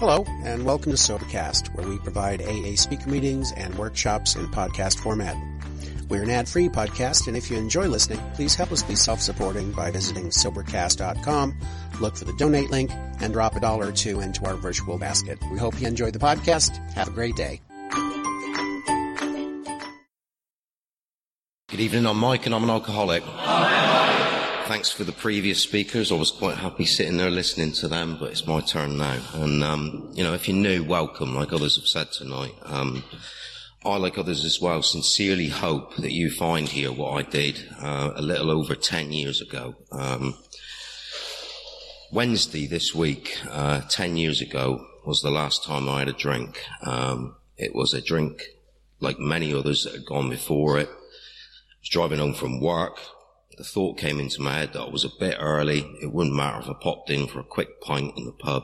Hello, and welcome to Sobercast, where we provide AA speaker meetings and workshops in podcast format. We're an ad-free podcast, and if you enjoy listening, please help us be self-supporting by visiting Sobercast.com, look for the donate link, and drop a dollar or two into our virtual basket. We hope you enjoy the podcast. Have a great day. Good evening, I'm Mike and I'm an alcoholic. Thanks for the previous speakers. I was quite happy sitting there listening to them, but it's my turn now. And, um, you know, if you're new, welcome, like others have said tonight. Um, I, like others as well, sincerely hope that you find here what I did uh, a little over 10 years ago. Um, Wednesday this week, uh, 10 years ago, was the last time I had a drink. Um, it was a drink like many others that had gone before it. I was driving home from work, the thought came into my head that I was a bit early. It wouldn't matter if I popped in for a quick pint in the pub.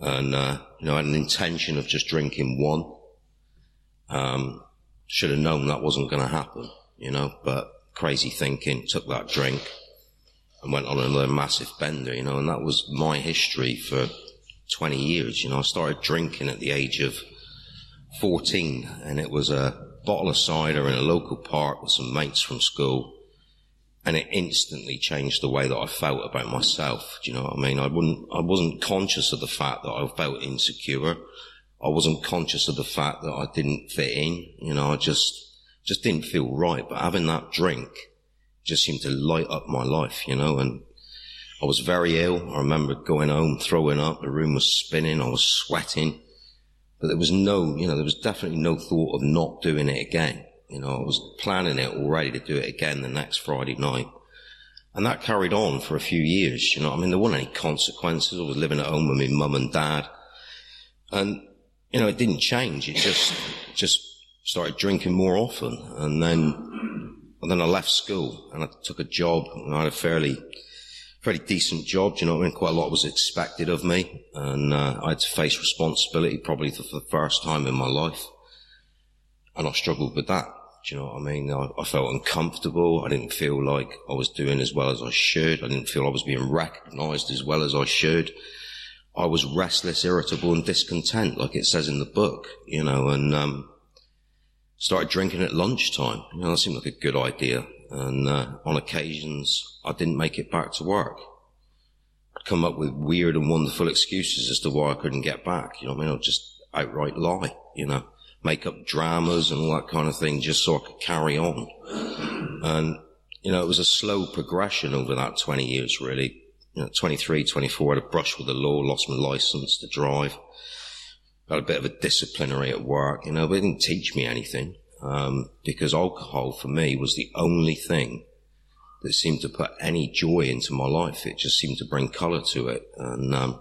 And, uh, you know, I had an intention of just drinking one. Um, should have known that wasn't going to happen, you know, but crazy thinking, took that drink and went on another massive bender, you know, and that was my history for 20 years. You know, I started drinking at the age of 14 and it was a bottle of cider in a local park with some mates from school and it instantly changed the way that I felt about myself. Do you know what I mean? I wouldn't, I wasn't conscious of the fact that I felt insecure. I wasn't conscious of the fact that I didn't fit in. You know, I just, just didn't feel right. But having that drink just seemed to light up my life, you know, and I was very ill. I remember going home, throwing up. The room was spinning. I was sweating, but there was no, you know, there was definitely no thought of not doing it again. You know, I was planning it already to do it again the next Friday night. And that carried on for a few years. You know, I mean, there weren't any consequences. I was living at home with my mum and dad. And, you know, it didn't change. It just, just started drinking more often. And then, and then I left school and I took a job and I had a fairly, fairly decent job. You know, I mean, quite a lot was expected of me and, uh, I had to face responsibility probably for the first time in my life. And I struggled with that. Do you know what I mean? I, I, felt uncomfortable. I didn't feel like I was doing as well as I should. I didn't feel I was being recognized as well as I should. I was restless, irritable and discontent, like it says in the book, you know, and, um, started drinking at lunchtime. You know, that seemed like a good idea. And, uh, on occasions, I didn't make it back to work. I'd come up with weird and wonderful excuses as to why I couldn't get back. You know what I mean? I'd just outright lie, you know make up dramas and all that kind of thing just so I could carry on. And, you know, it was a slow progression over that 20 years, really. You know, 23, 24, I had a brush with the law, lost my license to drive. Got a bit of a disciplinary at work, you know, but it didn't teach me anything. Um, because alcohol for me was the only thing that seemed to put any joy into my life. It just seemed to bring color to it. And, um,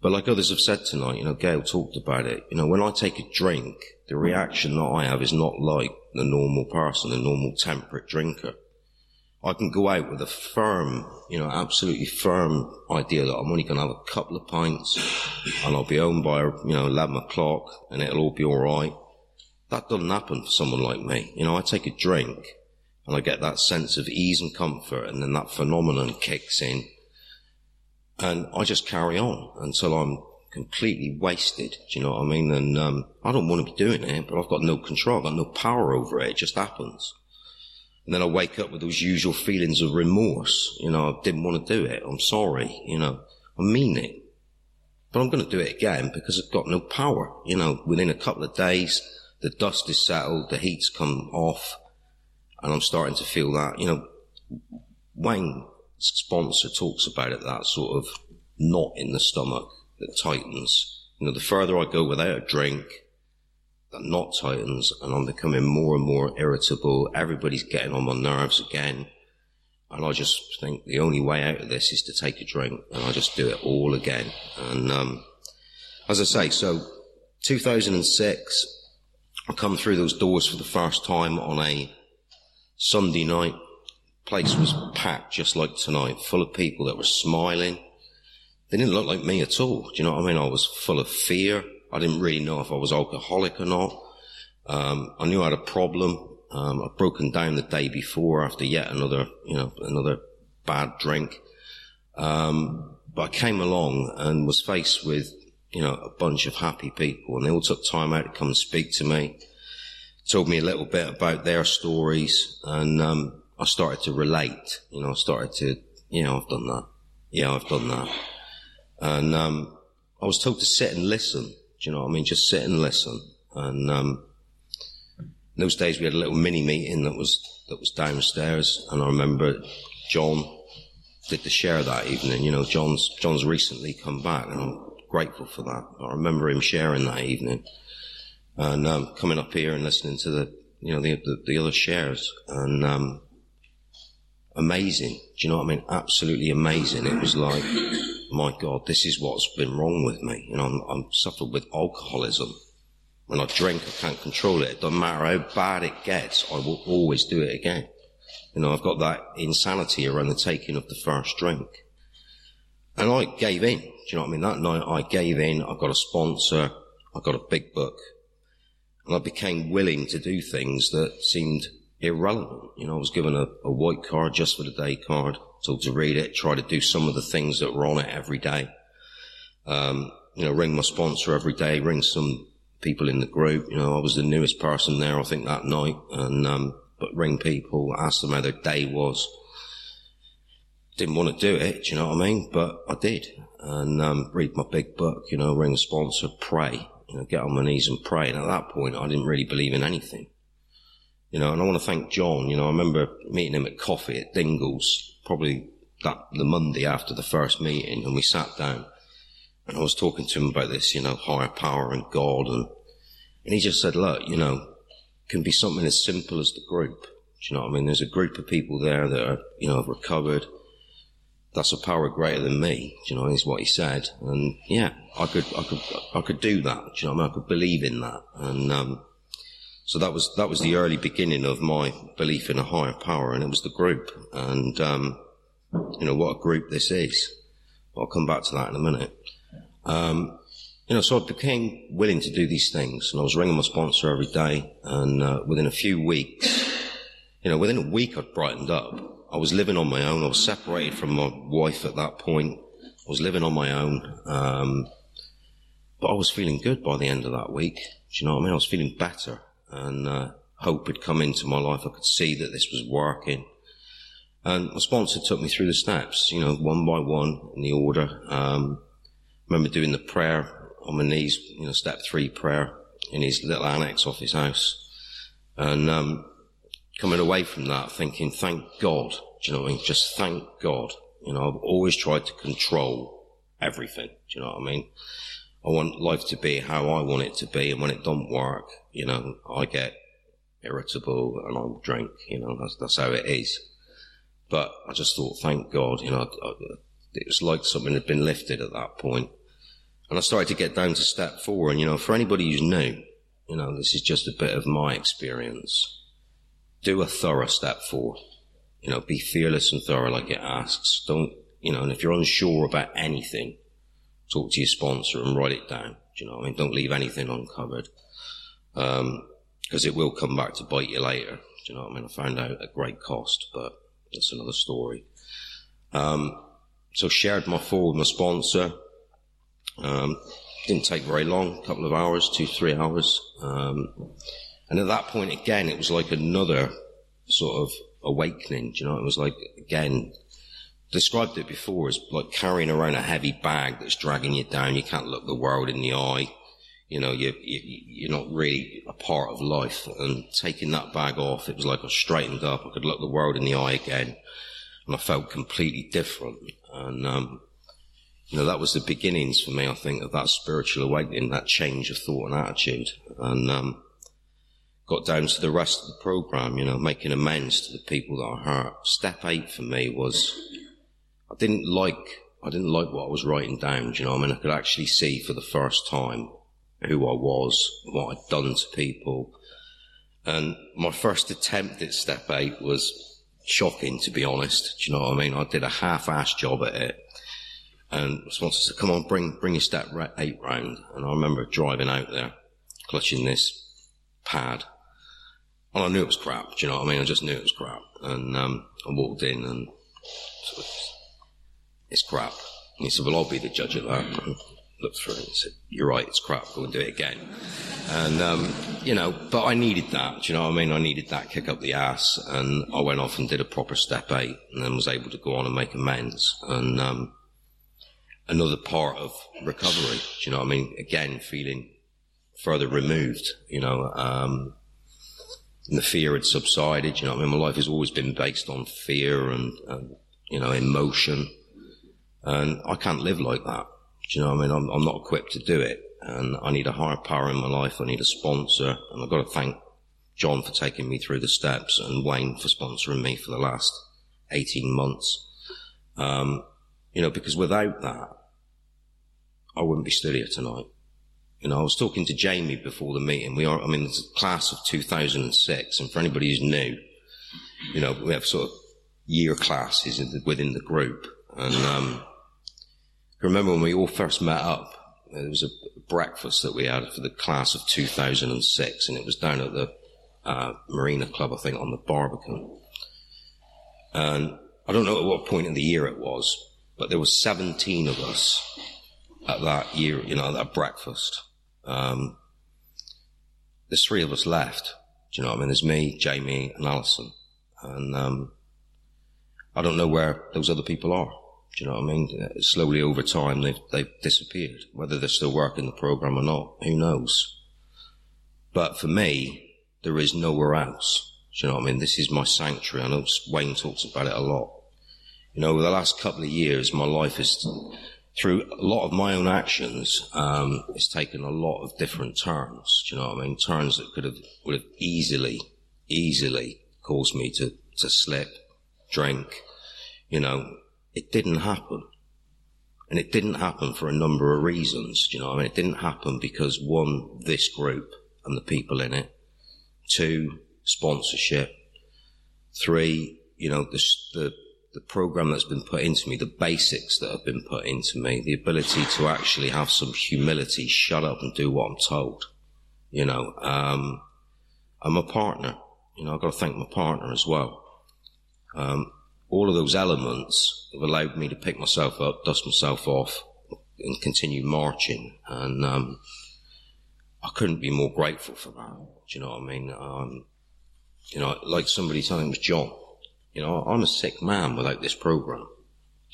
but like others have said tonight, you know, Gail talked about it. You know, when I take a drink, the reaction that I have is not like the normal person, the normal temperate drinker. I can go out with a firm, you know, absolutely firm idea that I'm only going to have a couple of pints and I'll be home by, you know, 11 o'clock and it'll all be all right. That doesn't happen for someone like me. You know, I take a drink and I get that sense of ease and comfort and then that phenomenon kicks in and I just carry on until I'm completely wasted. Do you know what I mean? And um, I don't want to be doing it, but I've got no control. I've got no power over it. It just happens. And then I wake up with those usual feelings of remorse. You know, I didn't want to do it. I'm sorry. You know, I mean it. But I'm going to do it again because I've got no power. You know, within a couple of days, the dust is settled, the heat's come off, and I'm starting to feel that, you know, Wayne sponsor talks about it, that sort of knot in the stomach that tightens. You know, the further I go without a drink, that knot tightens and I'm becoming more and more irritable. Everybody's getting on my nerves again. And I just think the only way out of this is to take a drink and I just do it all again. And, um, as I say, so 2006, I come through those doors for the first time on a Sunday night place was packed just like tonight, full of people that were smiling. They didn't look like me at all. Do you know what I mean? I was full of fear. I didn't really know if I was alcoholic or not. Um, I knew I had a problem. Um, I'd broken down the day before after yet another, you know, another bad drink. Um, but I came along and was faced with you know, a bunch of happy people and they all took time out to come and speak to me, told me a little bit about their stories and, um, I started to relate, you know, I started to, you know, I've done that. Yeah, I've done that. And, um, I was told to sit and listen. Do you know what I mean? Just sit and listen. And, um, those days we had a little mini meeting that was, that was downstairs and I remember John did the share that evening. You know, John's, John's recently come back and I'm grateful for that. I remember him sharing that evening and, um, coming up here and listening to the, you know, the, the, the other shares and, um, amazing. Do you know what I mean? Absolutely amazing. It was like, my God, this is what's been wrong with me. You know, I'm, I'm suffered with alcoholism. When I drink, I can't control it. It doesn't matter how bad it gets, I will always do it again. You know, I've got that insanity around the taking of the first drink. And I gave in. Do you know what I mean? That night I gave in. I got a sponsor. I got a big book. And I became willing to do things that seemed irrelevant. You know, I was given a, a white card just for the day card, told to read it, try to do some of the things that were on it every day. Um, you know, ring my sponsor every day, ring some people in the group. You know, I was the newest person there, I think, that night. And, um, but ring people, ask them how their day was. Didn't want to do it, do you know what I mean? But I did. And, um, read my big book, you know, ring a sponsor, pray, you know, get on my knees and pray. And at that point, I didn't really believe in anything. You know, and I want to thank John. You know, I remember meeting him at coffee at Dingles, probably that the Monday after the first meeting, and we sat down, and I was talking to him about this, you know, higher power and God, and and he just said, look, you know, can be something as simple as the group. Do you know what I mean? There's a group of people there that are, you know, have recovered. That's a power greater than me. You know, is what he said. And yeah, I could, I could, I could do that. You know I mean? I could believe in that. And, um, so that was that was the early beginning of my belief in a higher power, and it was the group. And um, you know what a group this is. I'll come back to that in a minute. Um, you know, so I became willing to do these things, and I was ringing my sponsor every day. And uh, within a few weeks, you know, within a week, I'd brightened up. I was living on my own. I was separated from my wife at that point. I was living on my own. Um, but I was feeling good by the end of that week. Do you know what I mean? I was feeling better and uh, hope had come into my life. I could see that this was working. And my sponsor took me through the steps, you know, one by one in the order. Um, remember doing the prayer on my knees, you know, step three prayer in his little annex off his house. And um, coming away from that thinking, thank God, do you know what I mean? Just thank God. You know, I've always tried to control everything. Do you know what I mean? I want life to be how I want it to be, and when it don't work, you know, I get irritable and I'll drink. You know, that's that's how it is. But I just thought, thank God, you know, I, I, it was like something had been lifted at that point. And I started to get down to step four. And you know, for anybody who's new, you know, this is just a bit of my experience. Do a thorough step four. You know, be fearless and thorough like it asks. Don't, you know, and if you're unsure about anything, talk to your sponsor and write it down. Do you know I mean? Don't leave anything uncovered. Um, cause it will come back to bite you later. Do you know what I mean? I found out at great cost, but that's another story. Um, so shared my four with my sponsor. Um, didn't take very long, a couple of hours, two, three hours. Um, and at that point again, it was like another sort of awakening. Do you know, it was like, again, described it before as like carrying around a heavy bag that's dragging you down. You can't look the world in the eye. You know, you, you, you're not really a part of life. And taking that bag off, it was like I straightened up. I could look the world in the eye again. And I felt completely different. And, um, you know, that was the beginnings for me, I think, of that spiritual awakening, that change of thought and attitude. And, um, got down to the rest of the program, you know, making amends to the people that I hurt. Step eight for me was I didn't like I didn't like what I was writing down. you know, I mean, I could actually see for the first time who I was, what I'd done to people, and my first attempt at step eight was shocking, to be honest. Do you know what I mean? I did a half-ass job at it, and the sponsor said, "Come on, bring bring your step eight round." And I remember driving out there, clutching this pad. And I knew it was crap. Do you know what I mean? I just knew it was crap. And um, I walked in and sort of it's crap. And he said, well, I'll be the judge of that. Looked through it and said, "You're right, it's crap. Go and do it again." And um, you know, but I needed that. Do you know what I mean? I needed that kick up the ass, and I went off and did a proper step eight, and then was able to go on and make amends. And um, another part of recovery. Do you know what I mean? Again, feeling further removed. You know, um, the fear had subsided. You know, I mean, my life has always been based on fear and, and you know emotion, and I can't live like that. Do you know what I mean? I'm, I'm not equipped to do it, and I need a higher power in my life. I need a sponsor, and I've got to thank John for taking me through the steps, and Wayne for sponsoring me for the last 18 months. Um, you know, because without that, I wouldn't be stood here tonight. You know, I was talking to Jamie before the meeting. We are, I mean, it's a class of 2006, and for anybody who's new, you know, we have sort of year classes within the group. And um, remember when we all first met up, there was a breakfast that we had for the class of 2006, and it was down at the uh, Marina Club, I think, on the Barbican. And I don't know at what point in the year it was, but there were 17 of us at that year, you know, that breakfast. Um, there's three of us left. Do you know what I mean? There's me, Jamie, and Alison. And, um, I don't know where those other people are. Do you know what I mean? Slowly over time, they've, they've disappeared. Whether they're still working the program or not, who knows? But for me, there is nowhere else. Do you know what I mean? This is my sanctuary. I know Wayne talks about it a lot. You know, over the last couple of years, my life is through a lot of my own actions, um, it's taken a lot of different turns. Do you know what I mean? Turns that could have would have easily, easily caused me to to slip, drink. You know, it didn't happen, and it didn't happen for a number of reasons. Do you know? I mean, it didn't happen because one, this group and the people in it. Two, sponsorship. Three, you know, the the the program that's been put into me, the basics that have been put into me, the ability to actually have some humility, shut up and do what I'm told. You know, um, I'm a partner. You know, I've got to thank my partner as well. Um, all of those elements have allowed me to pick myself up, dust myself off, and continue marching. And um, I couldn't be more grateful for that. Do you know what I mean? Um, you know, like somebody telling me was John. You know, I'm a sick man without this program.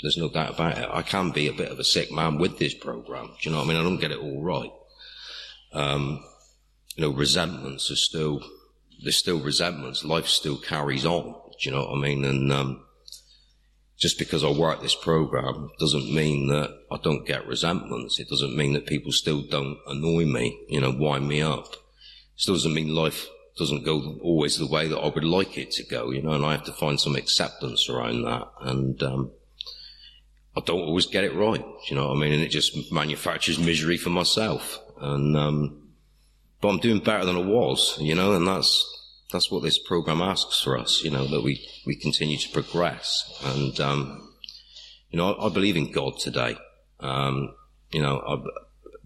There's no doubt about it. I can be a bit of a sick man with this program. Do you know what I mean? I don't get it all right. Um, you know, resentments are still, there's still resentments. Life still carries on. Do you know what I mean? And, um, just because I work this program doesn't mean that I don't get resentments. It doesn't mean that people still don't annoy me, you know, wind me up. It still doesn't mean life doesn't go always the way that I would like it to go, you know, and I have to find some acceptance around that. And, um, I don't always get it right, you know what I mean? And it just manufactures misery for myself. And, um, but I'm doing better than I was, you know, and that's, that's what this program asks for us, you know, that we, we continue to progress. And, um, you know, I, I, believe in God today. Um, you know, I,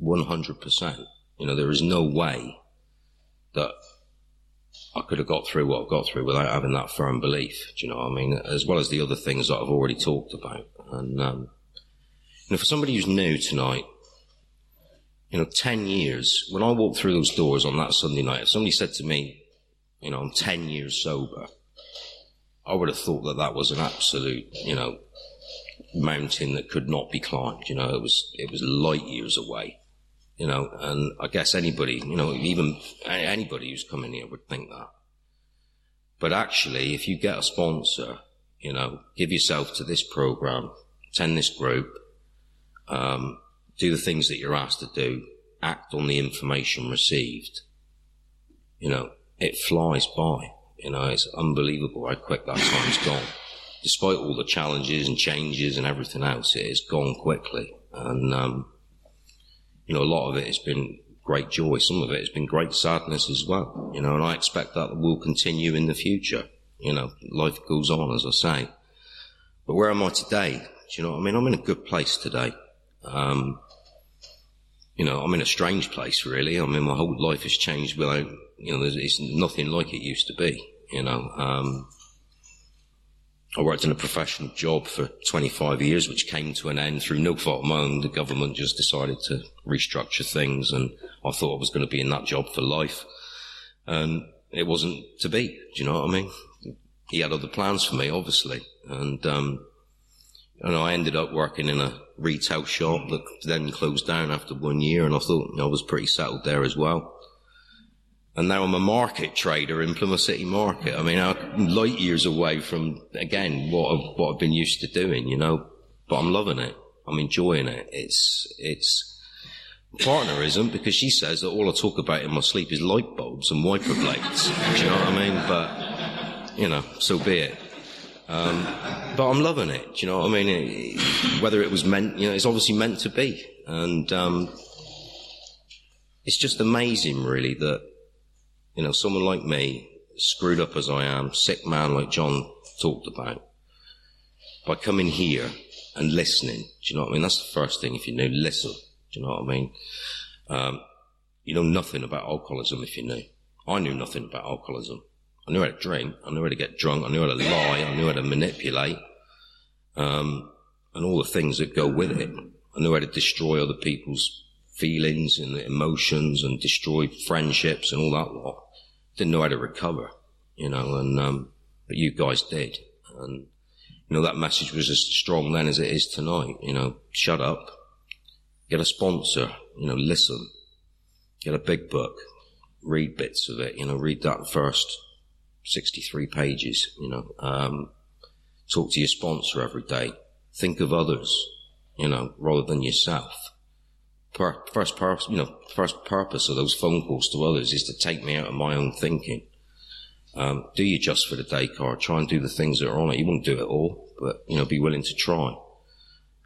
100%. You know, there is no way that I could have got through what I've got through without having that firm belief. Do you know what I mean? As well as the other things that I've already talked about. And, um, you know, for somebody who's new tonight, you know, 10 years, when I walked through those doors on that Sunday night, if somebody said to me, you know, I'm 10 years sober, I would have thought that that was an absolute, you know, mountain that could not be climbed. You know, it was, it was light years away you know, and I guess anybody, you know, even anybody who's coming here would think that. But actually, if you get a sponsor, you know, give yourself to this program, attend this group, um, do the things that you're asked to do, act on the information received, you know, it flies by. You know, it's unbelievable how quick that time's gone. Despite all the challenges and changes and everything else, it has gone quickly. And, um, you know, a lot of it has been great joy. Some of it has been great sadness as well, you know, and I expect that will continue in the future. You know, life goes on, as I say. But where am I today? Do you know what I mean? I'm in a good place today. Um, you know, I'm in a strange place, really. I mean, my whole life has changed without, you know, it's nothing like it used to be, you know. Um, I worked in a professional job for 25 years, which came to an end through no fault of my own. The government just decided to restructure things, and I thought I was going to be in that job for life. And it wasn't to be. Do you know what I mean? He had other plans for me, obviously. And, um, and I ended up working in a retail shop that then closed down after one year, and I thought you know, I was pretty settled there as well. And now I'm a market trader in Plymouth City Market. I mean, I'm light years away from, again, what I've, what I've been used to doing, you know, but I'm loving it. I'm enjoying it. It's, it's, partner isn't because she says that all I talk about in my sleep is light bulbs and wiper blades. Do you know what I mean? But, you know, so be it. Um, but I'm loving it. You know what I mean? It, whether it was meant, you know, it's obviously meant to be. And, um, it's just amazing really that you know, someone like me, screwed up as I am, sick man like John talked about, by coming here and listening, do you know what I mean? That's the first thing if you knew, listen. Do you know what I mean? Um, you know nothing about alcoholism if you knew. I knew nothing about alcoholism. I knew how to drink. I knew how to get drunk. I knew how to lie. I knew how to manipulate. Um, and all the things that go with it. I knew how to destroy other people's feelings and emotions and destroy friendships and all that lot didn't know how to recover, you know, and, um, but you guys did. And, you know, that message was as strong then as it is tonight, you know, shut up, get a sponsor, you know, listen, get a big book, read bits of it, you know, read that first 63 pages, you know, um, talk to your sponsor every day, think of others, you know, rather than yourself per- first purpose, you know, first purpose of those phone calls to others is to take me out of my own thinking. Um, do your just for the day card. Try and do the things that are on it. You won't do it all, but you know, be willing to try.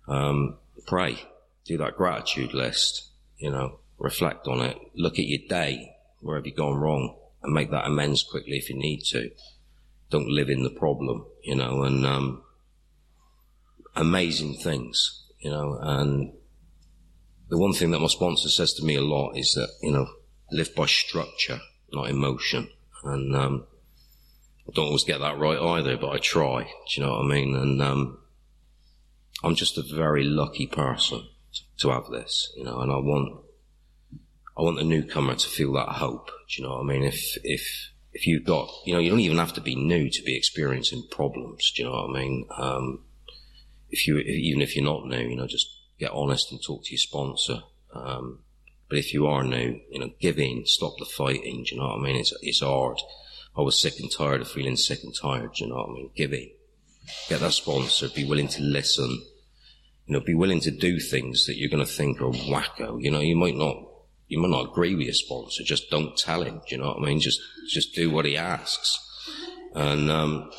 Um, pray. Do that gratitude list. You know, reflect on it. Look at your day. Where have you gone wrong? And make that amends quickly if you need to. Don't live in the problem. You know, and um, amazing things. You know, and the one thing that my sponsor says to me a lot is that, you know, live by structure, not emotion. And, um, I don't always get that right either, but I try. Do you know what I mean? And, um, I'm just a very lucky person to have this, you know, and I want, I want the newcomer to feel that hope. Do you know what I mean? If, if, if you've got, you know, you don't even have to be new to be experiencing problems. Do you know what I mean? Um, if you, even if you're not new, you know, just get honest and talk to your sponsor. Um, but if you are new, you know, give in, stop the fighting. Do you know what I mean? It's, it's hard. I was sick and tired of feeling sick and tired. Do you know what I mean? Give in. Get that sponsor. Be willing to listen. You know, be willing to do things that you're going to think are wacko. You know, you might not, you might not agree with your sponsor. Just don't tell him. Do you know what I mean? Just, just do what he asks. And, um,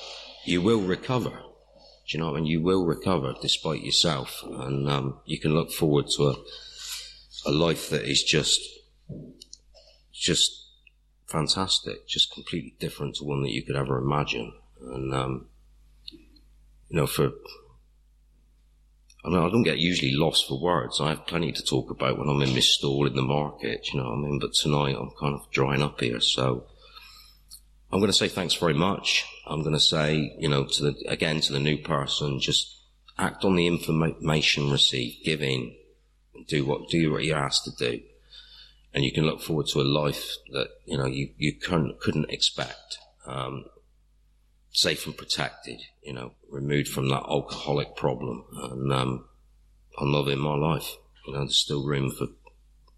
you will recover. Do you know what I mean? You will recover despite yourself, and um, you can look forward to a a life that is just just fantastic, just completely different to one that you could ever imagine. And um, you know, for I mean, I don't get usually lost for words. I have plenty to talk about when I'm in my stall in the market. You know what I mean? But tonight I'm kind of drying up here, so I'm going to say thanks very much. I'm going to say, you know, to the, again, to the new person, just act on the information received, give in, do what, do what you're asked to do. And you can look forward to a life that, you know, you, you couldn't, couldn't expect. Um, safe and protected, you know, removed from that alcoholic problem. And, um, I'm loving my life. You know, there's still room for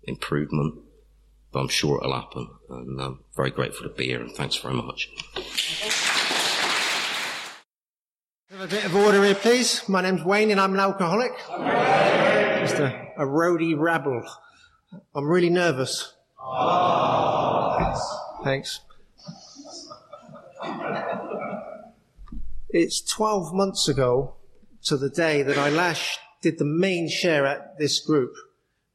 improvement but I'm sure it'll happen. And I'm very grateful to be here, and thanks very much. Have a bit of order here, please. My name's Wayne, and I'm an alcoholic. Just a, a roadie rabble. I'm really nervous. Thanks. It's 12 months ago to the day that I last did the main share at this group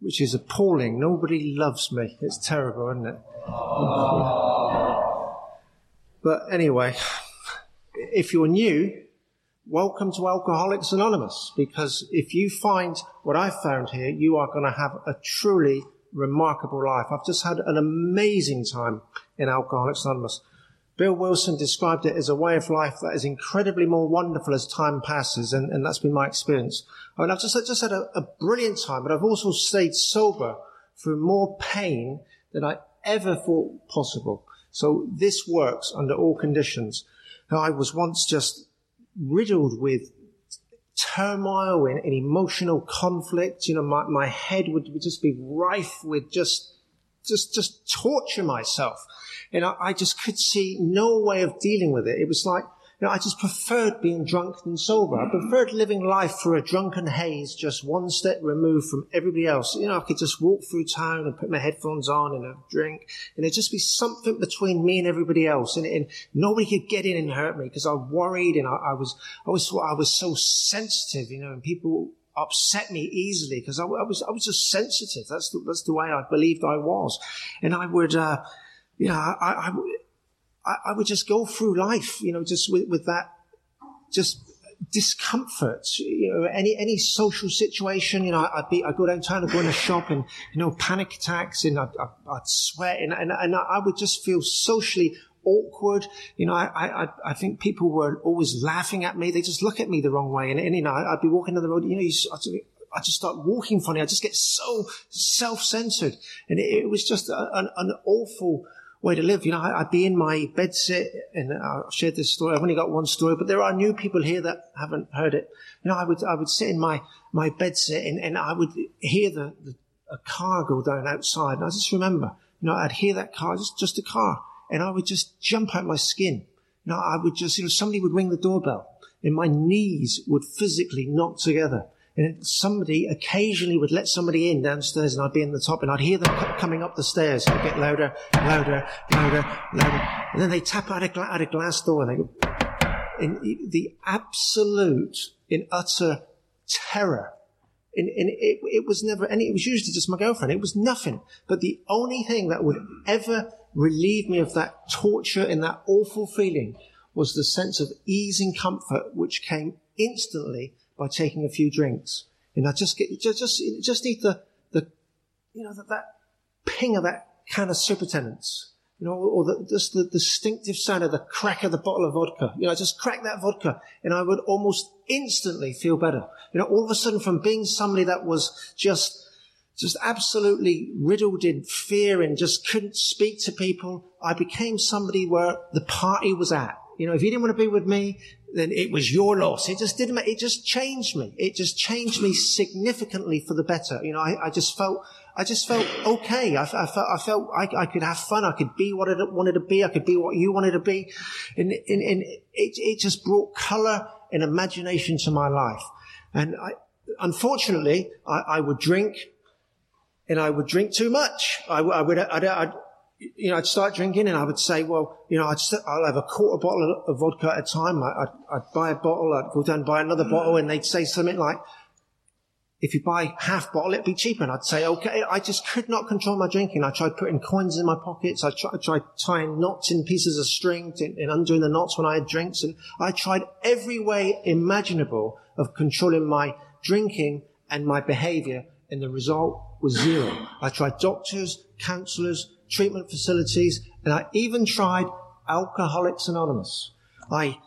which is appalling. Nobody loves me. It's terrible, isn't it? But anyway, if you're new, welcome to Alcoholics Anonymous, because if you find what I've found here, you are going to have a truly remarkable life. I've just had an amazing time in Alcoholics Anonymous. Bill Wilson described it as a way of life that is incredibly more wonderful as time passes, and, and that's been my experience. I mean, I've just, just had a, a brilliant time, but I've also stayed sober through more pain than I ever thought possible. So this works under all conditions. Now, I was once just riddled with turmoil and, and emotional conflict. You know, my, my head would just be rife with just, just, just torture myself. And I, just could see no way of dealing with it. It was like, you know, I just preferred being drunk than sober. I preferred living life through a drunken haze, just one step removed from everybody else. You know, I could just walk through town and put my headphones on and have a drink, and there'd just be something between me and everybody else, and, and nobody could get in and hurt me because I worried and I, I was, I always thought I was so sensitive, you know, and people upset me easily because I, I, was, I was just sensitive. That's the, that's the way I believed I was, and I would, uh, you know, I, I, I, would just go through life, you know, just with, with that, just discomfort, you know, any, any social situation, you know, I'd be, I'd go downtown, I'd go in a shop and, you know, panic attacks and I'd, I'd, sweat and, and, and I would just feel socially awkward. You know, I, I, I think people were always laughing at me. They just look at me the wrong way. And, and you know, I'd be walking down the road, you know, you, I just start walking funny. I just get so self-centered. And it, it was just an, an awful, way to live. You know, I'd be in my bed sit and I've shared this story. I've only got one story, but there are new people here that haven't heard it. You know, I would, I would sit in my, my bed sit and, and I would hear the, the, a car go down outside. And I just remember, you know, I'd hear that car, just, just a car. And I would just jump out my skin. You know, I would just, you know, somebody would ring the doorbell and my knees would physically knock together. And somebody occasionally would let somebody in downstairs and I'd be in the top and I'd hear them coming up the stairs. It'd get louder, louder, louder, louder. And then they tap out a, gla- out a glass door and they go, in the absolute, in utter terror. And, and it, it was never any, it was usually just my girlfriend. It was nothing. But the only thing that would ever relieve me of that torture and that awful feeling was the sense of ease and comfort which came instantly by taking a few drinks. You know, just get, just, just, just need the, the, you know, that, that ping of that can of Super Tennent's, you know, or the, just the, the distinctive sound of the crack of the bottle of vodka. You know, just crack that vodka and I would almost instantly feel better. You know, all of a sudden from being somebody that was just, just absolutely riddled in fear and just couldn't speak to people, I became somebody where the party was at. You know, if you didn't want to be with me, then it was your loss. It just didn't, it just changed me. It just changed me significantly for the better. You know, I, I just felt, I just felt okay. I, I felt, I felt I, I, could have fun. I could be what I wanted to be. I could be what you wanted to be. And, and, and it, it just brought color and imagination to my life. And I, unfortunately, I, I would drink and I would drink too much. I, I would, I'd, I'd, you know, I'd start drinking and I would say, well, you know, I'd st- I'll have a quarter bottle of vodka at a time. I, would I'd buy a bottle, I'd go down and buy another mm. bottle and they'd say something like, if you buy half bottle, it'd be cheaper. And I'd say, okay, I just could not control my drinking. I tried putting coins in my pockets. I tried, I tried tying knots in pieces of string to, and undoing the knots when I had drinks. And I tried every way imaginable of controlling my drinking and my behavior. And the result was zero. I tried doctors, counselors, treatment facilities, and I even tried Alcoholics Anonymous. I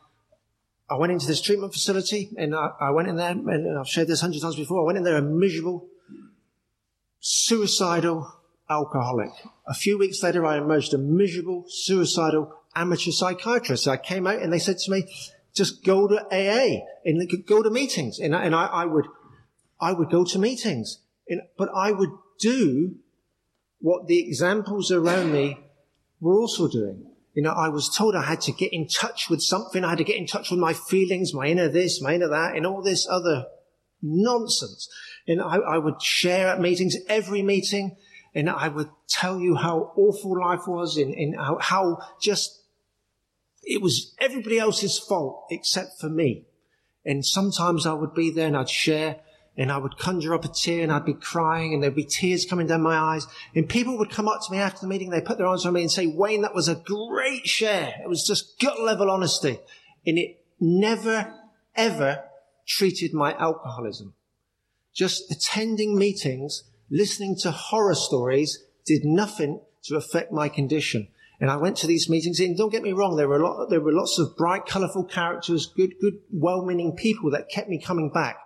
I went into this treatment facility and I, I went in there, and I've shared this hundred times before. I went in there a miserable, suicidal alcoholic. A few weeks later, I emerged a miserable, suicidal amateur psychiatrist. I came out and they said to me, just go to AA and go to meetings. And and I, I would, I would go to meetings, and, but I would do what the examples around me were also doing. You know, I was told I had to get in touch with something. I had to get in touch with my feelings, my inner this, my inner that, and all this other nonsense. And I, I would share at meetings, every meeting, and I would tell you how awful life was and, and how, how just it was everybody else's fault except for me. And sometimes I would be there and I'd share and I would conjure up a tear and I'd be crying and there'd be tears coming down my eyes. And people would come up to me after the meeting, they put their arms around me and say, Wayne, that was a great share. It was just gut level honesty. And it never, ever treated my alcoholism. Just attending meetings, listening to horror stories did nothing to affect my condition. And I went to these meetings and don't get me wrong, there were a lot, there were lots of bright, colorful characters, good, good, well-meaning people that kept me coming back.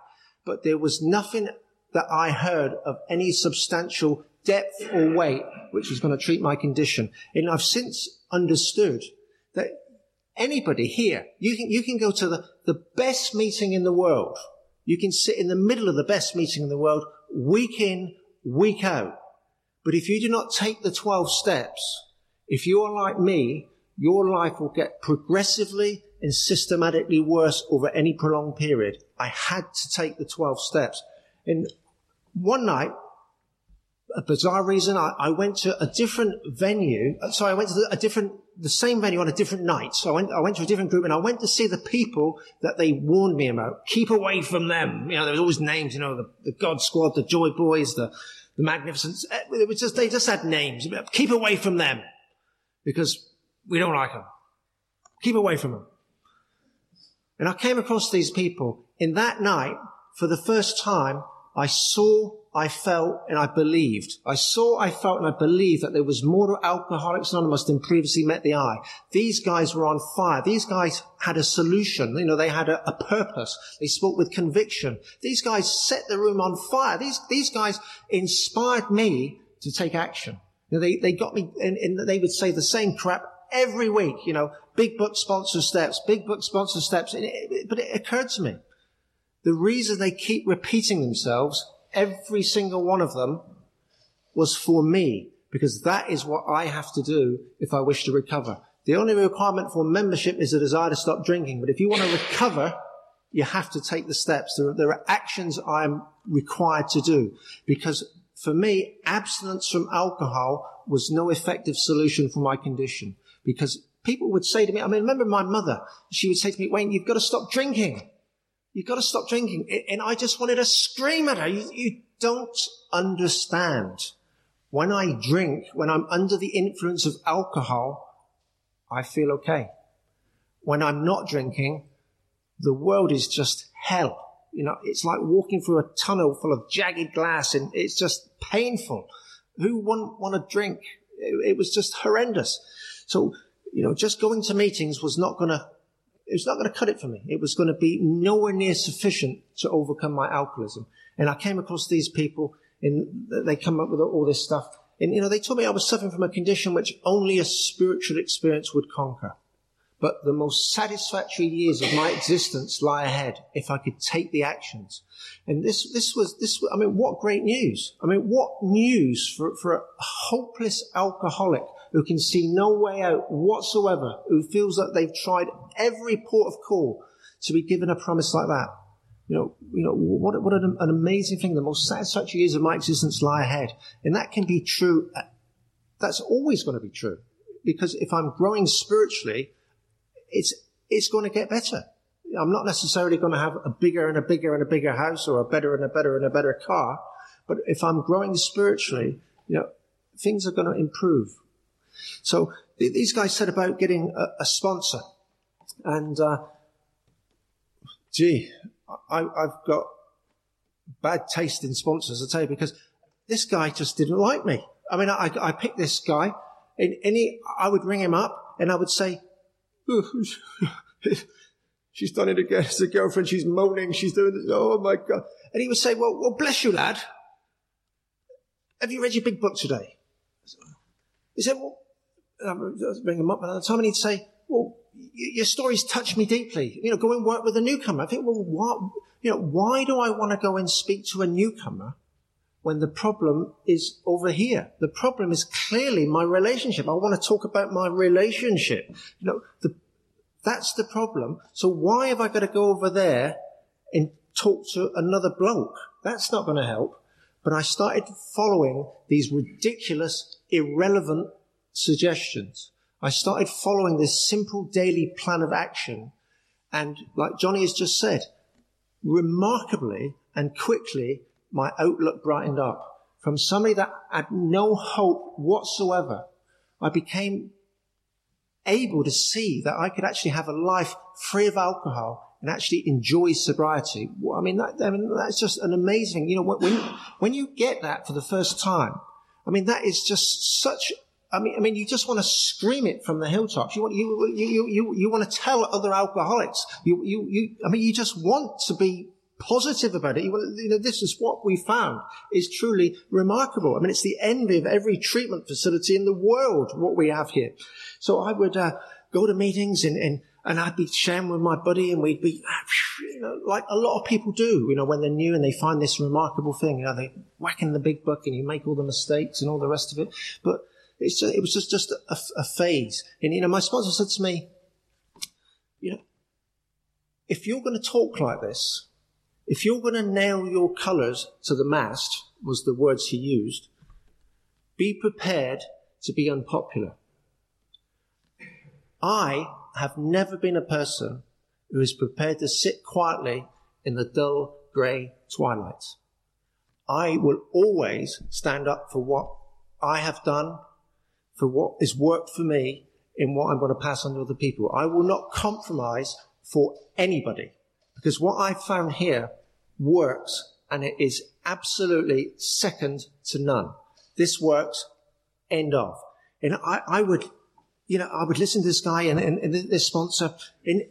But there was nothing that I heard of any substantial depth or weight which was going to treat my condition. And I've since understood that anybody here, you can, you can go to the, the best meeting in the world. You can sit in the middle of the best meeting in the world, week in, week out. But if you do not take the 12 steps, if you are like me, your life will get progressively and systematically worse over any prolonged period. I had to take the 12 steps. And one night, a bizarre reason, I, I went to a different venue. So I went to the, a different, the same venue on a different night. So I went, I went to a different group and I went to see the people that they warned me about. Keep away from them. You know, there was always names, you know, the, the God Squad, the Joy Boys, the, the Magnificents. Eh, it was just, they just had names. Keep away from them because we don't like them. Keep away from them. And I came across these people in that night for the first time. I saw, I felt, and I believed. I saw, I felt, and I believed that there was more to Alcoholics Anonymous than previously met the eye. These guys were on fire. These guys had a solution. You know, they had a, a purpose. They spoke with conviction. These guys set the room on fire. These, these guys inspired me to take action. You know, they, they got me, and, and they would say the same crap every week, you know, big book sponsor steps, big book sponsor steps. But it occurred to me the reason they keep repeating themselves, every single one of them, was for me, because that is what I have to do if I wish to recover. The only requirement for membership is a desire to stop drinking. But if you want to recover, you have to take the steps. There are, there are actions I'm required to do because for me, abstinence from alcohol was no effective solution for my condition because people would say to me, I mean, remember my mother, she would say to me, Wayne, you've got to stop drinking. You've got to stop drinking. And I just wanted to scream at her. You, you don't understand. When I drink, when I'm under the influence of alcohol, I feel okay. When I'm not drinking, the world is just hell. You know, it's like walking through a tunnel full of jagged glass and it's just painful. Who wouldn't want to drink? It, it was just horrendous. So, you know, just going to meetings was not going to it was not going to cut it for me. It was going to be nowhere near sufficient to overcome my alcoholism. And I came across these people and they come up with all this stuff. And, you know, they told me I was suffering from a condition which only a spiritual experience would conquer. But the most satisfactory years of my existence lie ahead if I could take the actions. And this, this was, this, I mean, what great news. I mean, what news for, for a hopeless alcoholic who can see no way out whatsoever, who feels that they've tried every port of call to be given a promise like that. You know, you know, what, what an, an amazing thing. The most satisfactory years of my existence lie ahead. And that can be true. Uh, that's always going to be true. Because if I'm growing spiritually, it's, it's going to get better. I'm not necessarily going to have a bigger and a bigger and a bigger house or a better and a better and a better car. But if I'm growing spiritually, you know, things are going to improve. So th- these guys said about getting a, a sponsor. And, uh, gee, I, have got bad taste in sponsors, I tell you, because this guy just didn't like me. I mean, I, I picked this guy and, he, I would ring him up and I would say, she's done it again. It's a girlfriend. She's moaning. She's doing this. Oh my God. And he would say, well, well, bless you, lad. Have you read your big book today? He said, well, Uh, bring him up another time and he'd say, well, your stories touch me deeply. You know, go and work with a newcomer. I think, well, what, you know, why do I want to go and speak to a newcomer when the problem is over here? The problem is clearly my relationship. I want to talk about my relationship. You know, the, that's the problem. So why have I got to go over there and talk to another bloke? That's not going to help. But I started following these ridiculous, irrelevant suggestions. I started following this simple daily plan of action. And like Johnny has just said, remarkably and quickly, my outlook brightened up. From somebody that had no hope whatsoever, I became able to see that I could actually have a life free of alcohol and actually enjoy sobriety. I mean, that, I mean, that's just an amazing, you know, when, when you get that for the first time, I mean, that is just such I mean, I mean, you just want to scream it from the hilltops. You want, you, you, you, you want to tell other alcoholics. You, you, you, I mean, you just want to be positive about it. You, you know, this is what we found is truly remarkable. I mean, it's the envy of every treatment facility in the world, what we have here. So I would, uh, go to meetings and, and, and I'd be sharing with my buddy and we'd be, you know, like a lot of people do, you know, when they're new and they find this remarkable thing, you know, they whack in the big book and you make all the mistakes and all the rest of it. But it's just, it was just, just a, a phase. And, you know, my sponsor said to me, you know, if you're going to talk like this, if you're going to nail your colors to the mast, was the words he used, be prepared to be unpopular. I have never been a person who is prepared to sit quietly in the dull grey twilight. I will always stand up for what I have done, for what has worked for me in what I'm going to pass on to other people. I will not compromise for anybody because what I've found here works and it is absolutely second to none. This works, end of. And I, I would, you know, I would listen to this guy and, and, and this sponsor. And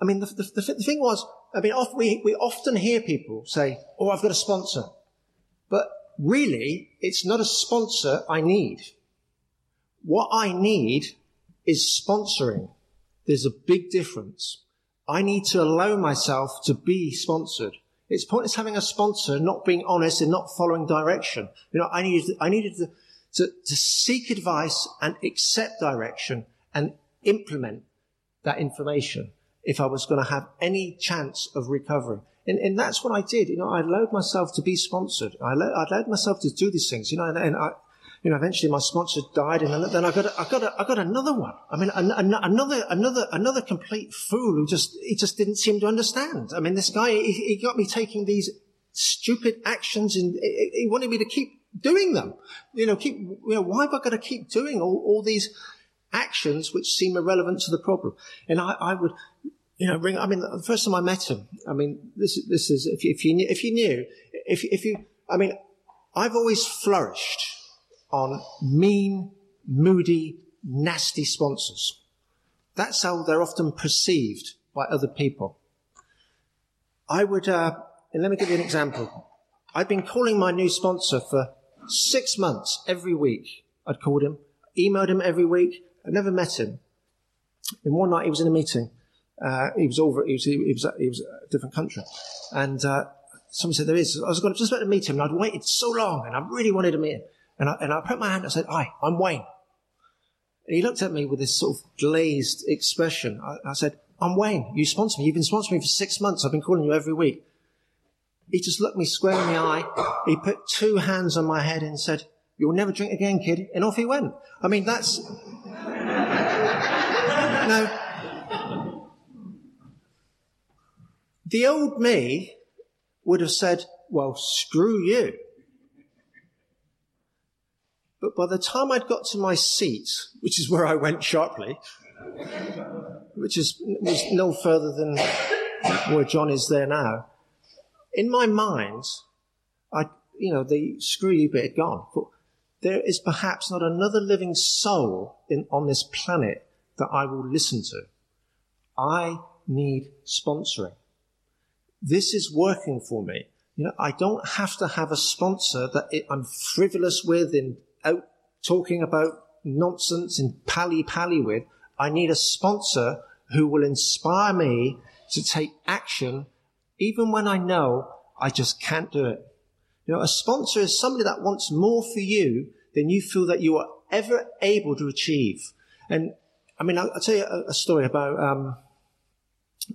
I mean, the, the, the, thing was, I mean, we, we often hear people say, Oh, I've got a sponsor. But really, it's not a sponsor I need. What I need is sponsoring. There's a big difference. I need to allow myself to be sponsored. It's pointless having a sponsor, not being honest and not following direction. You know, I needed, I needed to, to, to seek advice and accept direction and implement that information if I was going to have any chance of recovering. And, and that's what I did. You know, I allowed myself to be sponsored. I allowed, I allowed myself to do these things, you know, and, and I, you know, eventually my sponsor died, and then I got, a, I got, a, I got another one. I mean, an, an, another, another, another complete fool who just, he just didn't seem to understand. I mean, this guy, he, he got me taking these stupid actions, and he, wanted me to keep doing them. You know, keep, you know, why have I got to keep doing all, all these actions which seem irrelevant to the problem? And I, I would, you know, ring, I mean, the first time I met him, I mean, this, this is, if you, if you, knew, if you knew, if, if you, I mean, I've always flourished on mean, moody, nasty sponsors. That's how they're often perceived by other people. I would, uh, let me give you an example. I've been calling my new sponsor for six months every week. I'd called him, emailed him every week. I never met him. And one night he was in a meeting. Uh, he was over, he was, he was, he was a different country. And, uh, someone said, there is. I was going to just about to meet him and I'd waited so long and I really wanted to meet him. And I, and I put my hand and I said, Hi, I'm Wayne. And he looked at me with this sort of glazed expression. I, I said, I'm Wayne. You sponsor me. You've been sponsoring me for six months. I've been calling you every week. He just looked me square in the eye. He put two hands on my head and said, You'll never drink again, kid. And off he went. I mean, that's. now, the old me would have said, Well, screw you. But by the time I'd got to my seat, which is where I went sharply, which is was no further than where John is there now, in my mind, I, you know, the screw you bit had gone. But there is perhaps not another living soul in, on this planet that I will listen to. I need sponsoring. This is working for me. You know, I don't have to have a sponsor that I'm frivolous with in out talking about nonsense and pally pally with. I need a sponsor who will inspire me to take action even when I know I just can't do it. You know, a sponsor is somebody that wants more for you than you feel that you are ever able to achieve. And I mean, I'll, I'll tell you a, a story about, um,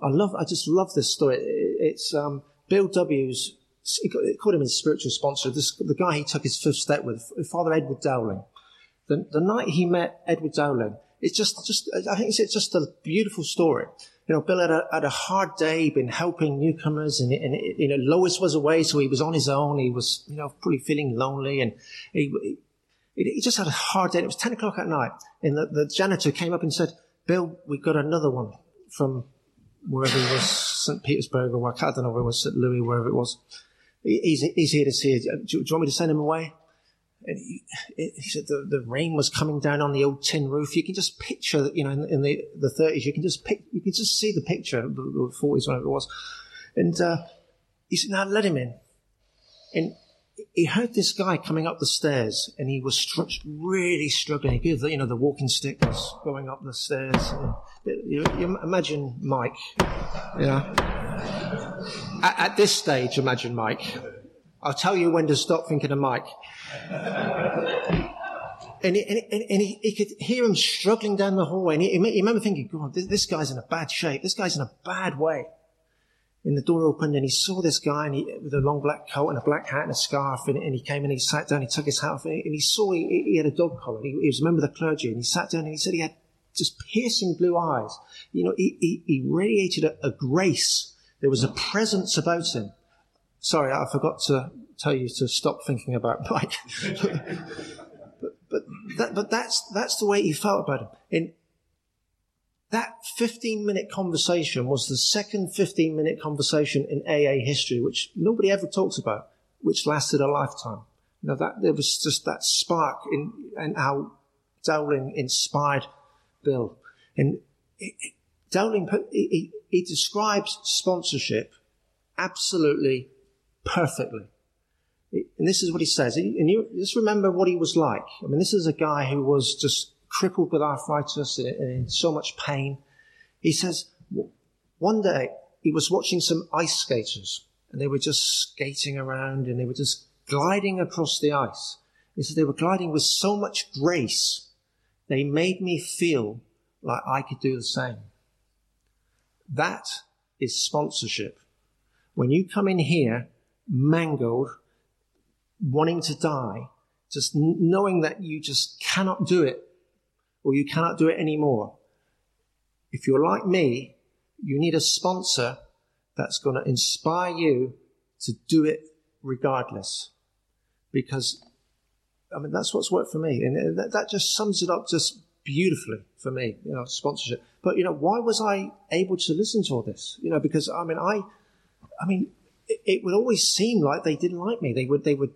I love, I just love this story. It's, um, Bill W.'s he called him his spiritual sponsor. This, the guy he took his first step with, Father Edward Dowling. The, the night he met Edward Dowling, it's just, just, I think it's just a beautiful story. You know, Bill had a, had a hard day, been helping newcomers, and, and you know, Lois was away, so he was on his own. He was, you know, probably feeling lonely, and he, he, he just had a hard day. It was 10 o'clock at night, and the, the janitor came up and said, Bill, we got another one from wherever it was, St. Petersburg or I don't know where it was, St. Louis, wherever it was he's, he's here to see you. Do, do you want me to send him away? And he, he said the, the rain was coming down on the old tin roof. You can just picture, you know, in, in the, the 30s, you can just pick, you can just see the picture, the, the 40s, whatever it was. And, uh, he said, now let him in. And he heard this guy coming up the stairs and he was str- really struggling. He you know, the walking stick was going up the stairs. You, you imagine Mike, you know. At, at, this stage, imagine Mike. I'll tell you when to stop thinking of Mike. and, he, and, and he, he, could hear him struggling down the hallway. And he, he remember thinking, God, this, this guy's in a bad shape. This guy's in a bad way. And the door opened and he saw this guy and he, with a long black coat and a black hat and a scarf and, and he came and he sat down, he took his hat off and he saw he, had a dog collar. He, was a member of the clergy and he sat down and he said he had just piercing blue eyes. You know, he, he, he radiated a, a grace. There was a presence about him. Sorry, I forgot to tell you to stop thinking about Mike. but, but, that, but that's, that's the way he felt about him. And that 15 minute conversation was the second 15 minute conversation in AA history, which nobody ever talks about, which lasted a lifetime. You know, that, there was just that spark in, and how Dowling inspired Bill. And it, it, Dowling, he, he describes sponsorship absolutely perfectly. And this is what he says. And you just remember what he was like. I mean, this is a guy who was just crippled with arthritis and in so much pain. He says, one day he was watching some ice skaters and they were just skating around and they were just gliding across the ice. He said they were gliding with so much grace, they made me feel like I could do the same. That is sponsorship. When you come in here mangled, wanting to die, just knowing that you just cannot do it or you cannot do it anymore. If you're like me, you need a sponsor that's going to inspire you to do it regardless. Because, I mean, that's what's worked for me. And uh, that, that just sums it up just beautifully for me, you know, sponsorship. But, you know, why was I able to listen to all this? You know, because, I mean, I, I mean, it, it would always seem like they didn't like me. They would, they would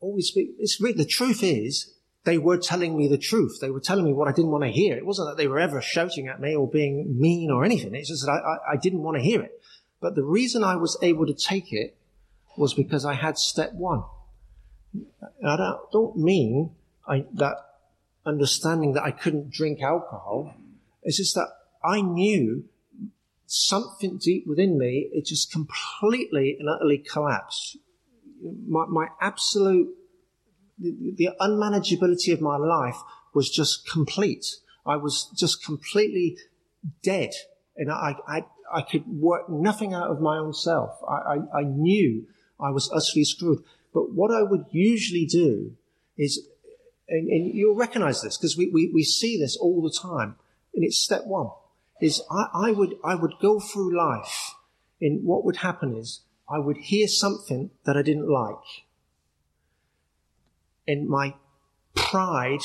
always be, it's really, the truth is, they were telling me the truth. They were telling me what I didn't want to hear. It wasn't that they were ever shouting at me or being mean or anything. It's just that I, I, I didn't want to hear it. But the reason I was able to take it was because I had step one. I don't, don't mean I, that understanding that I couldn't drink alcohol. It's just that I knew something deep within me, it just completely and utterly collapsed. My, my absolute the, the unmanageability of my life was just complete. I was just completely dead. And I, I, I could work nothing out of my own self. I, I, I knew I was utterly screwed. But what I would usually do is, and, and you'll recognize this because we, we, we see this all the time. And it's step one is I, I would, I would go through life and what would happen is I would hear something that I didn't like And my pride,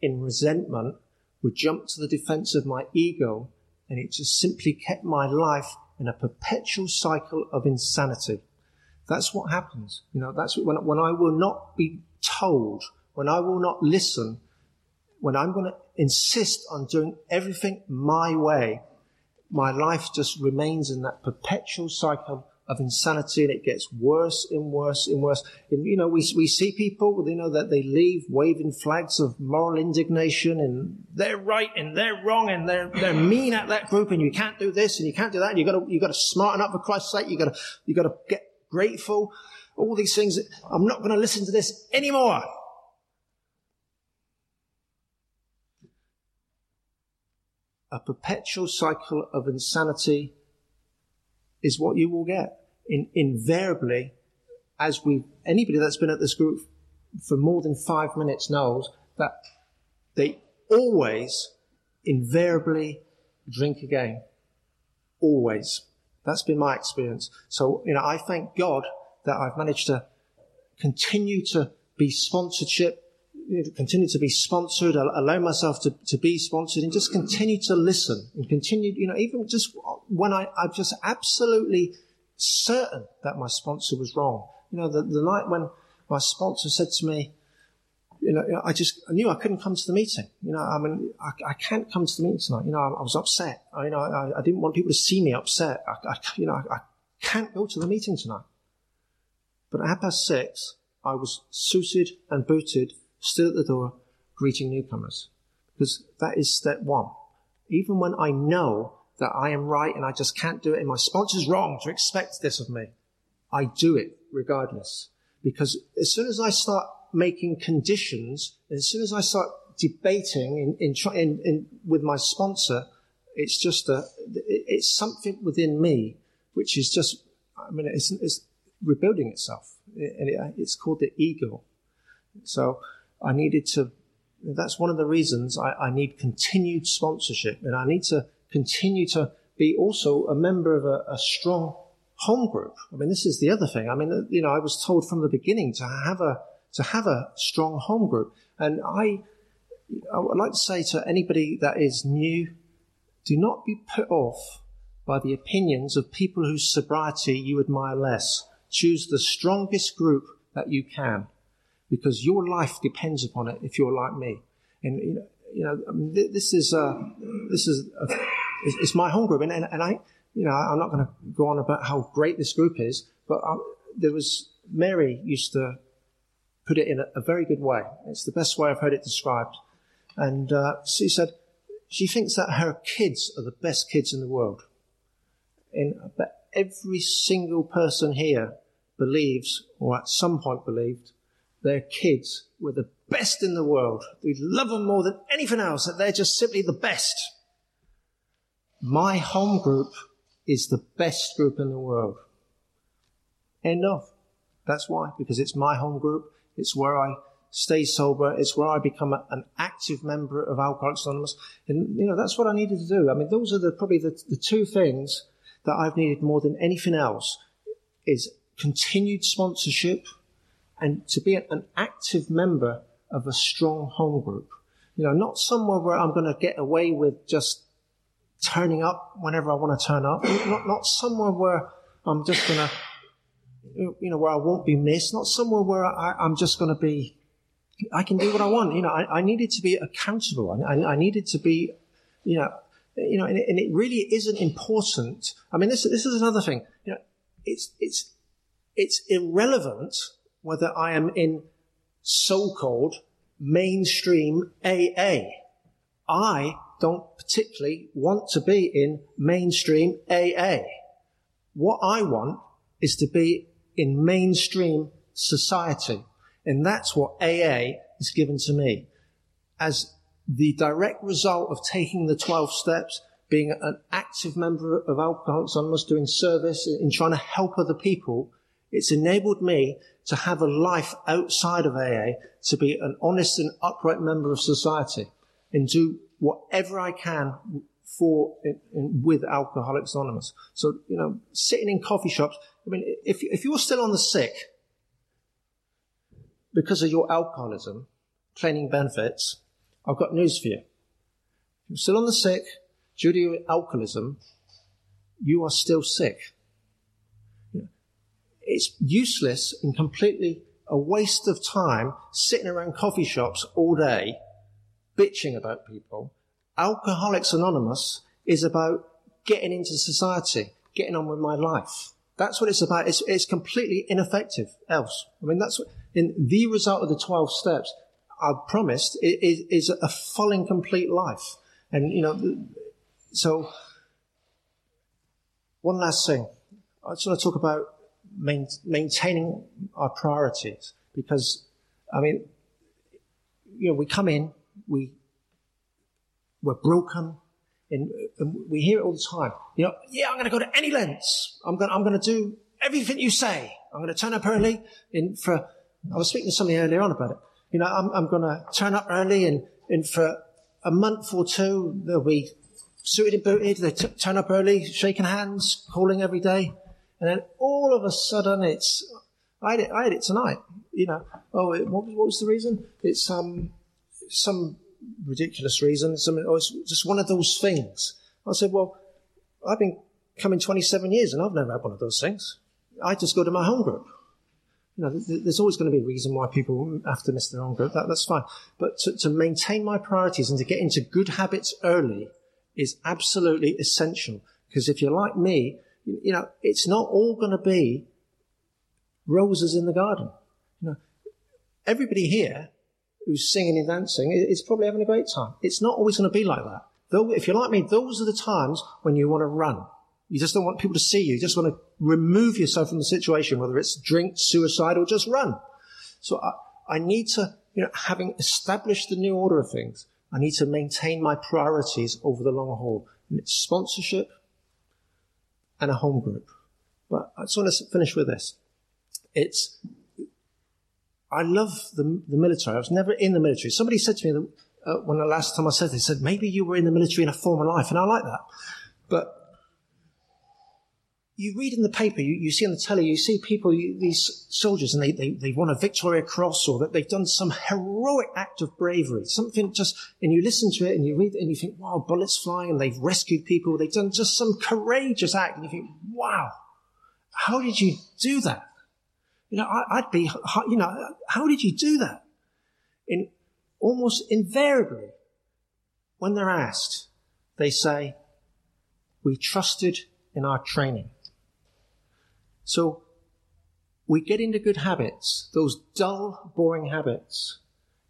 in resentment, would jump to the defense of my ego, and it just simply kept my life in a perpetual cycle of insanity. That's what happens. You know, that's when, when I will not be told, when I will not listen, when I'm going to insist on doing everything my way, my life just remains in that perpetual cycle of insanity and it gets worse and worse and worse. And, you know, we, we see people, you know, that they leave waving flags of moral indignation and they're right and they're wrong and they're, they're mean at that group and you can't do this and you can't do that. And you gotta, you gotta smarten up for Christ's sake. You gotta, you gotta get grateful. All these things. I'm not going to listen to this anymore. A perpetual cycle of insanity is what you will get. In, invariably, as we, anybody that's been at this group for more than five minutes knows that they always, invariably drink again. Always. That's been my experience. So, you know, I thank God that I've managed to continue to be sponsorship, continue to be sponsored, allow myself to, to be sponsored and just continue to listen and continue, you know, even just when I, I'm just absolutely certain that my sponsor was wrong. You know, the, the night when my sponsor said to me, you know, I just I knew I couldn't come to the meeting. You know, I mean, I, I can't come to the meeting tonight. You know, I, I was upset. I, you know, I, I, didn't want people to see me upset. I, you know, I can't go to the meeting tonight. But at half past six, I was suited and booted, still at the door, greeting newcomers. Because that is step one. Even when I know that I am right and I just can't do it and my sponsor's wrong to expect this of me, I do it regardless. Because as soon as I start making conditions, as soon as I start debating in, in, in, in with my sponsor, it's just a, it's something within me which is just, I mean, it's, it's rebuilding itself. And it, it's called the ego. So I needed to, that's one of the reasons I, I need continued sponsorship and I need to continue to be also a member of a, a strong home group. I mean, this is the other thing. I mean, you know, I was told from the beginning to have a, to have a strong home group. And I, I would like to say to anybody that is new, do not be put off by the opinions of people whose sobriety you admire less. Choose the strongest group that you can because your life depends upon it if you're like me. And, you know, you know I mean, this is, uh, this is, uh, it's, my home group. And, and, and, I, you know, I'm not going to go on about how great this group is, but I, uh, there was, Mary used to put it in a, a, very good way. It's the best way I've heard it described. And uh, she said she thinks that her kids are the best kids in the world. And but every single person here believes, or at some point believed, their kids were the best in the world. We love them more than anything else, that they're just simply the best. My home group is the best group in the world. End of. That's why, because it's my home group. It's where I stay sober. It's where I become a, an active member of Alcoholics Anonymous. And, you know, that's what I needed to do. I mean, those are the, probably the, the two things that I've needed more than anything else is continued sponsorship and to be an active member of a strong home group. You know, not somewhere where I'm going to get away with just turning up whenever I want to turn up. Not, not somewhere where I'm just going to, you know, where I won't be missed. Not somewhere where I, am just going to be, I can do what I want. You know, I, I needed to be accountable. I, I needed to be, you know, you know, and it, and it, really isn't important. I mean, this, this is another thing. You know, it's, it's, it's irrelevant whether I am in so-called mainstream AA. I don't particularly want to be in mainstream AA. What I want is to be in mainstream society. And that's what AA is given to me. As the direct result of taking the 12 steps, being an active member of Alcoholics Anonymous, doing service in trying to help other people, it's enabled me to have a life outside of AA, to be an honest and upright member of society, and do whatever I can for in, in, with Alcoholics Anonymous. So you know, sitting in coffee shops. I mean, if if you're still on the sick because of your alcoholism, claiming benefits, I've got news for you. If you're still on the sick due to your alcoholism, you are still sick. It's useless and completely a waste of time sitting around coffee shops all day bitching about people. Alcoholics Anonymous is about getting into society, getting on with my life. That's what it's about. It's, it's completely ineffective else. I mean, that's what, in the result of the 12 steps I promised is, is a full and complete life. And, you know, so one last thing. I just want to talk about main, maintaining our priorities because, I mean, you know, we come in, we, we're broken, and, and, we hear it all the time. You know, yeah, I'm going to go to any lengths. I'm going, I'm going to do everything you say. I'm going to turn up early in for, I was speaking to somebody earlier on about it. You know, I'm, I'm going to turn up early and, and for a month or two, they'll be suited and booted. They t- turn up early, shaking hands, calling every day. And then all of a sudden it's, I had it, I had it tonight. You know, oh, it, what, what, was the reason? It's um, some ridiculous reason. Some, oh, it's just one of those things. I said, well, I've been coming 27 years and I've never had one of those things. I just go to my home group. You know, there's always going to be a reason why people have to miss their own group. That, that's fine. But to, to maintain my priorities and to get into good habits early is absolutely essential. Because if you're like me, you know, it's not all going to be roses in the garden. You know, everybody here who's singing and dancing is probably having a great time. It's not always going to be like that. Though, if you're like me, those are the times when you want to run. You just don't want people to see you. You just want to remove yourself from the situation, whether it's drink, suicide, or just run. So I, I need to, you know, having established the new order of things, I need to maintain my priorities over the long haul. And it's sponsorship and a home group. But I just want to finish with this. It's, I love the, the military. I was never in the military. Somebody said to me uh, when the last time I said this, said, maybe you were in the military in a former life. And I like that. But you read in the paper, you, you see on the telly, you see people, you, these soldiers, and they, they, they've won a Victoria Cross or that they've done some heroic act of bravery, something just, and you listen to it and you read it and you think, wow, bullets flying and they've rescued people. They've done just some courageous act. And you think, wow, how did you do that? You know, I, would be, you know, how did you do that? In almost invariably, when they're asked, they say, we trusted in our training. So we get into good habits, those dull, boring habits.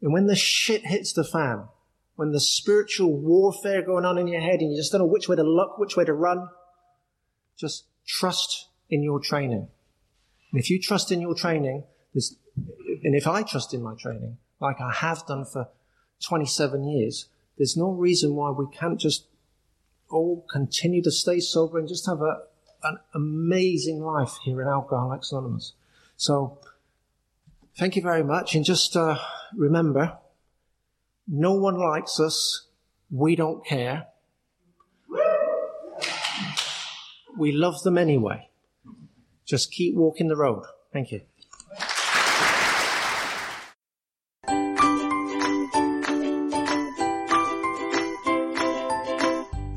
And when the shit hits the fan, when the spiritual warfare going on in your head and you just don't know which way to look, which way to run, just trust in your training. And if you trust in your training, and if I trust in my training, like I have done for 27 years, there's no reason why we can't just all continue to stay sober and just have a, an amazing life here in Alcoholics Anonymous. So, thank you very much. And just uh, remember, no one likes us. We don't care. We love them anyway. Just keep walking the road. Thank you.